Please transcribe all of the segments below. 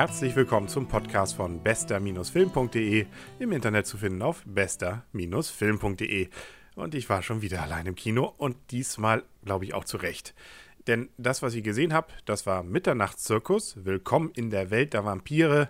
herzlich willkommen zum Podcast von bester-film.de, im Internet zu finden auf bester-film.de. Und ich war schon wieder allein im Kino und diesmal glaube ich auch zu Recht. Denn das, was ich gesehen habe, das war Mitternachtszirkus, Willkommen in der Welt der Vampire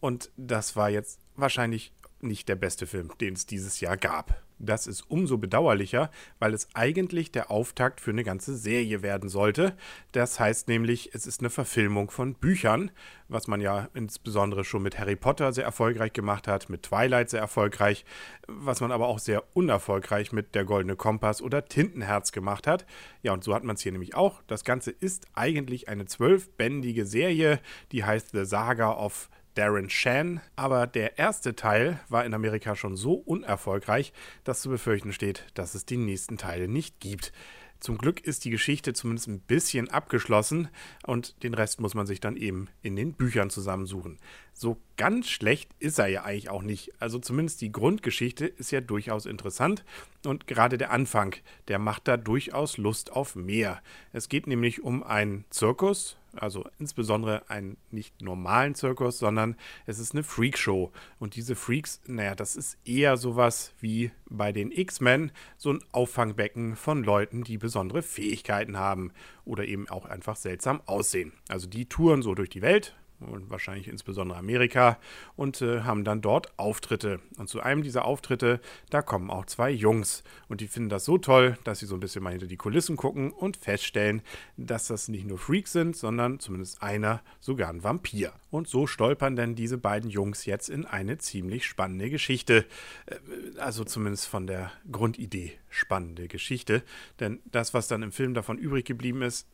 und das war jetzt wahrscheinlich nicht der beste Film, den es dieses Jahr gab. Das ist umso bedauerlicher, weil es eigentlich der Auftakt für eine ganze Serie werden sollte. Das heißt nämlich, es ist eine Verfilmung von Büchern, was man ja insbesondere schon mit Harry Potter sehr erfolgreich gemacht hat, mit Twilight sehr erfolgreich, was man aber auch sehr unerfolgreich mit Der Goldene Kompass oder Tintenherz gemacht hat. Ja, und so hat man es hier nämlich auch. Das Ganze ist eigentlich eine zwölfbändige Serie, die heißt The Saga of Darren Shan, aber der erste Teil war in Amerika schon so unerfolgreich, dass zu befürchten steht, dass es die nächsten Teile nicht gibt. Zum Glück ist die Geschichte zumindest ein bisschen abgeschlossen und den Rest muss man sich dann eben in den Büchern zusammensuchen. So ganz schlecht ist er ja eigentlich auch nicht. Also zumindest die Grundgeschichte ist ja durchaus interessant und gerade der Anfang, der macht da durchaus Lust auf mehr. Es geht nämlich um einen Zirkus, also insbesondere einen nicht normalen Zirkus, sondern es ist eine Freakshow. Und diese Freaks, naja, das ist eher sowas wie bei den X-Men, so ein Auffangbecken von Leuten, die besondere Fähigkeiten haben oder eben auch einfach seltsam aussehen. Also die touren so durch die Welt, und wahrscheinlich insbesondere Amerika und äh, haben dann dort Auftritte. Und zu einem dieser Auftritte, da kommen auch zwei Jungs und die finden das so toll, dass sie so ein bisschen mal hinter die Kulissen gucken und feststellen, dass das nicht nur Freaks sind, sondern zumindest einer sogar ein Vampir. Und so stolpern dann diese beiden Jungs jetzt in eine ziemlich spannende Geschichte. Äh, also zumindest von der Grundidee spannende Geschichte. Denn das, was dann im Film davon übrig geblieben ist,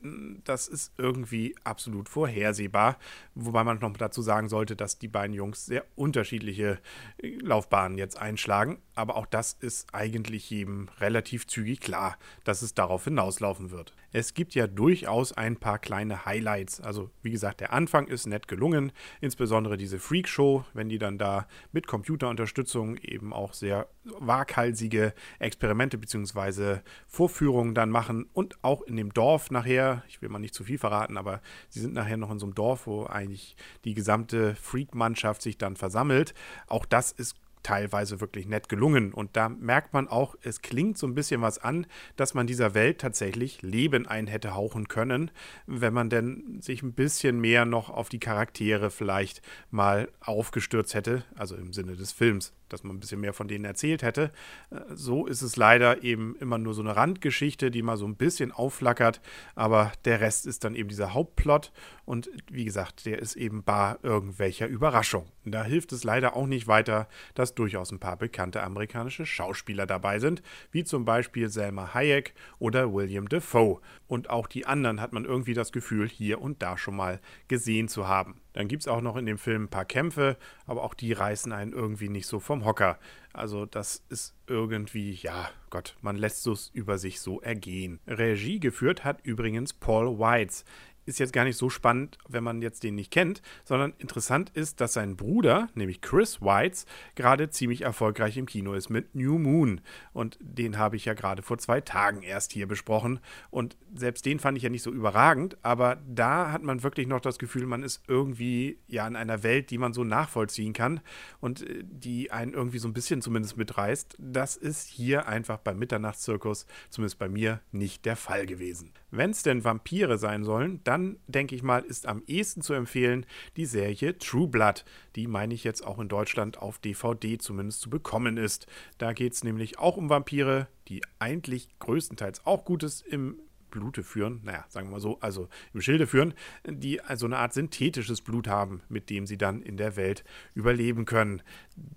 das ist irgendwie absolut vorhersehbar. Wobei man noch dazu sagen sollte, dass die beiden Jungs sehr unterschiedliche äh, Laufbahnen jetzt einschlagen. Aber auch das ist eigentlich jedem relativ zügig klar, dass es darauf hinauslaufen wird. Es gibt ja durchaus ein paar kleine Highlights. Also wie gesagt, der Anfang ist nett gelungen. Insbesondere diese Freak-Show, wenn die dann da mit Computerunterstützung eben auch sehr waghalsige Experimente bzw. Vorführungen dann machen. Und auch in dem Dorf nachher, ich will mal nicht zu viel verraten, aber sie sind nachher noch in so einem Dorf, wo eigentlich die gesamte Freak-Mannschaft sich dann versammelt. Auch das ist teilweise wirklich nett gelungen. Und da merkt man auch, es klingt so ein bisschen was an, dass man dieser Welt tatsächlich Leben ein hätte hauchen können, wenn man denn sich ein bisschen mehr noch auf die Charaktere vielleicht mal aufgestürzt hätte, also im Sinne des Films dass man ein bisschen mehr von denen erzählt hätte. Äh, so ist es leider eben immer nur so eine Randgeschichte, die mal so ein bisschen aufflackert, aber der Rest ist dann eben dieser Hauptplot und wie gesagt, der ist eben bar irgendwelcher Überraschung. Da hilft es leider auch nicht weiter, dass durchaus ein paar bekannte amerikanische Schauspieler dabei sind, wie zum Beispiel Selma Hayek oder William Defoe. Und auch die anderen hat man irgendwie das Gefühl, hier und da schon mal gesehen zu haben. Dann gibt es auch noch in dem Film ein paar Kämpfe, aber auch die reißen einen irgendwie nicht so vom Hocker. Also das ist irgendwie, ja, Gott, man lässt es über sich so ergehen. Regie geführt hat übrigens Paul Weitz ist jetzt gar nicht so spannend, wenn man jetzt den nicht kennt, sondern interessant ist, dass sein Bruder, nämlich Chris Weitz, gerade ziemlich erfolgreich im Kino ist mit New Moon. Und den habe ich ja gerade vor zwei Tagen erst hier besprochen. Und selbst den fand ich ja nicht so überragend, aber da hat man wirklich noch das Gefühl, man ist irgendwie ja in einer Welt, die man so nachvollziehen kann und äh, die einen irgendwie so ein bisschen zumindest mitreißt. Das ist hier einfach beim Mitternachtszirkus, zumindest bei mir, nicht der Fall gewesen. Wenn es denn Vampire sein sollen, dann denke ich mal, ist am ehesten zu empfehlen die Serie True Blood. Die meine ich jetzt auch in Deutschland auf DVD zumindest zu bekommen ist. Da geht es nämlich auch um Vampire, die eigentlich größtenteils auch Gutes im Blute führen, naja, sagen wir mal so, also im Schilde führen, die also eine Art synthetisches Blut haben, mit dem sie dann in der Welt überleben können.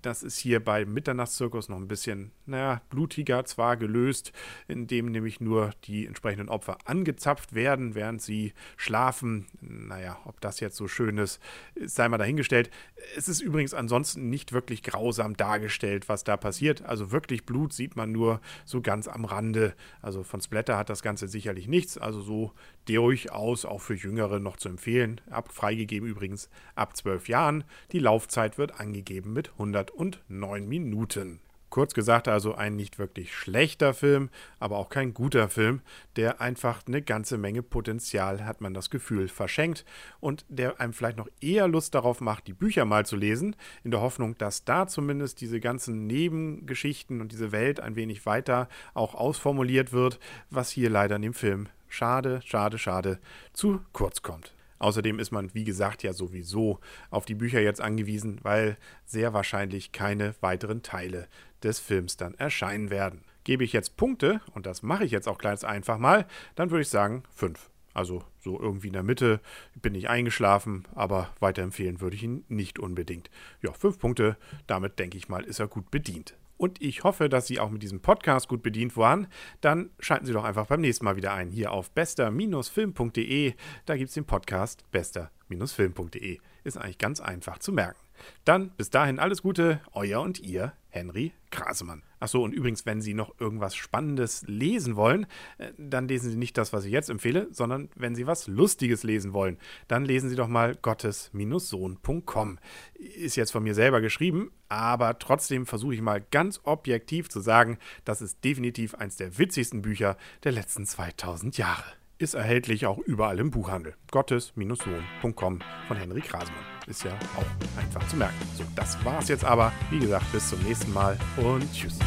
Das ist hier bei Mitternachtszirkus noch ein bisschen, naja, blutiger zwar gelöst, indem nämlich nur die entsprechenden Opfer angezapft werden, während sie schlafen. Naja, ob das jetzt so schön ist, sei mal dahingestellt. Es ist übrigens ansonsten nicht wirklich grausam dargestellt, was da passiert. Also wirklich Blut sieht man nur so ganz am Rande. Also von Splatter hat das Ganze sicherlich nichts. Also so durchaus auch für Jüngere noch zu empfehlen. Ab, freigegeben übrigens ab 12 Jahren. Die Laufzeit wird angegeben mit 109 Minuten. Kurz gesagt also ein nicht wirklich schlechter Film, aber auch kein guter Film, der einfach eine ganze Menge Potenzial, hat man das Gefühl, verschenkt und der einem vielleicht noch eher Lust darauf macht, die Bücher mal zu lesen, in der Hoffnung, dass da zumindest diese ganzen Nebengeschichten und diese Welt ein wenig weiter auch ausformuliert wird, was hier leider in dem Film schade, schade, schade zu kurz kommt. Außerdem ist man, wie gesagt, ja sowieso auf die Bücher jetzt angewiesen, weil sehr wahrscheinlich keine weiteren Teile des Films dann erscheinen werden. Gebe ich jetzt Punkte, und das mache ich jetzt auch ganz einfach mal, dann würde ich sagen fünf. Also so irgendwie in der Mitte bin ich eingeschlafen, aber weiterempfehlen würde ich ihn nicht unbedingt. Ja, fünf Punkte, damit denke ich mal, ist er gut bedient und ich hoffe, dass Sie auch mit diesem Podcast gut bedient waren, dann schalten Sie doch einfach beim nächsten Mal wieder ein, hier auf bester-film.de. Da gibt es den Podcast bester-film.de. Ist eigentlich ganz einfach zu merken. Dann bis dahin alles Gute, euer und ihr, Henry Krasemann. Achso, und übrigens, wenn Sie noch irgendwas Spannendes lesen wollen, äh, dann lesen Sie nicht das, was ich jetzt empfehle, sondern wenn Sie was Lustiges lesen wollen, dann lesen Sie doch mal gottes-sohn.com. Ist jetzt von mir selber geschrieben, aber trotzdem versuche ich mal ganz objektiv zu sagen, das ist definitiv eins der witzigsten Bücher der letzten 2000 Jahre ist erhältlich auch überall im Buchhandel. Gottes-Sohn.com von Henrik Krasemann. Ist ja auch einfach zu merken. So, das war's jetzt aber. Wie gesagt, bis zum nächsten Mal und tschüss.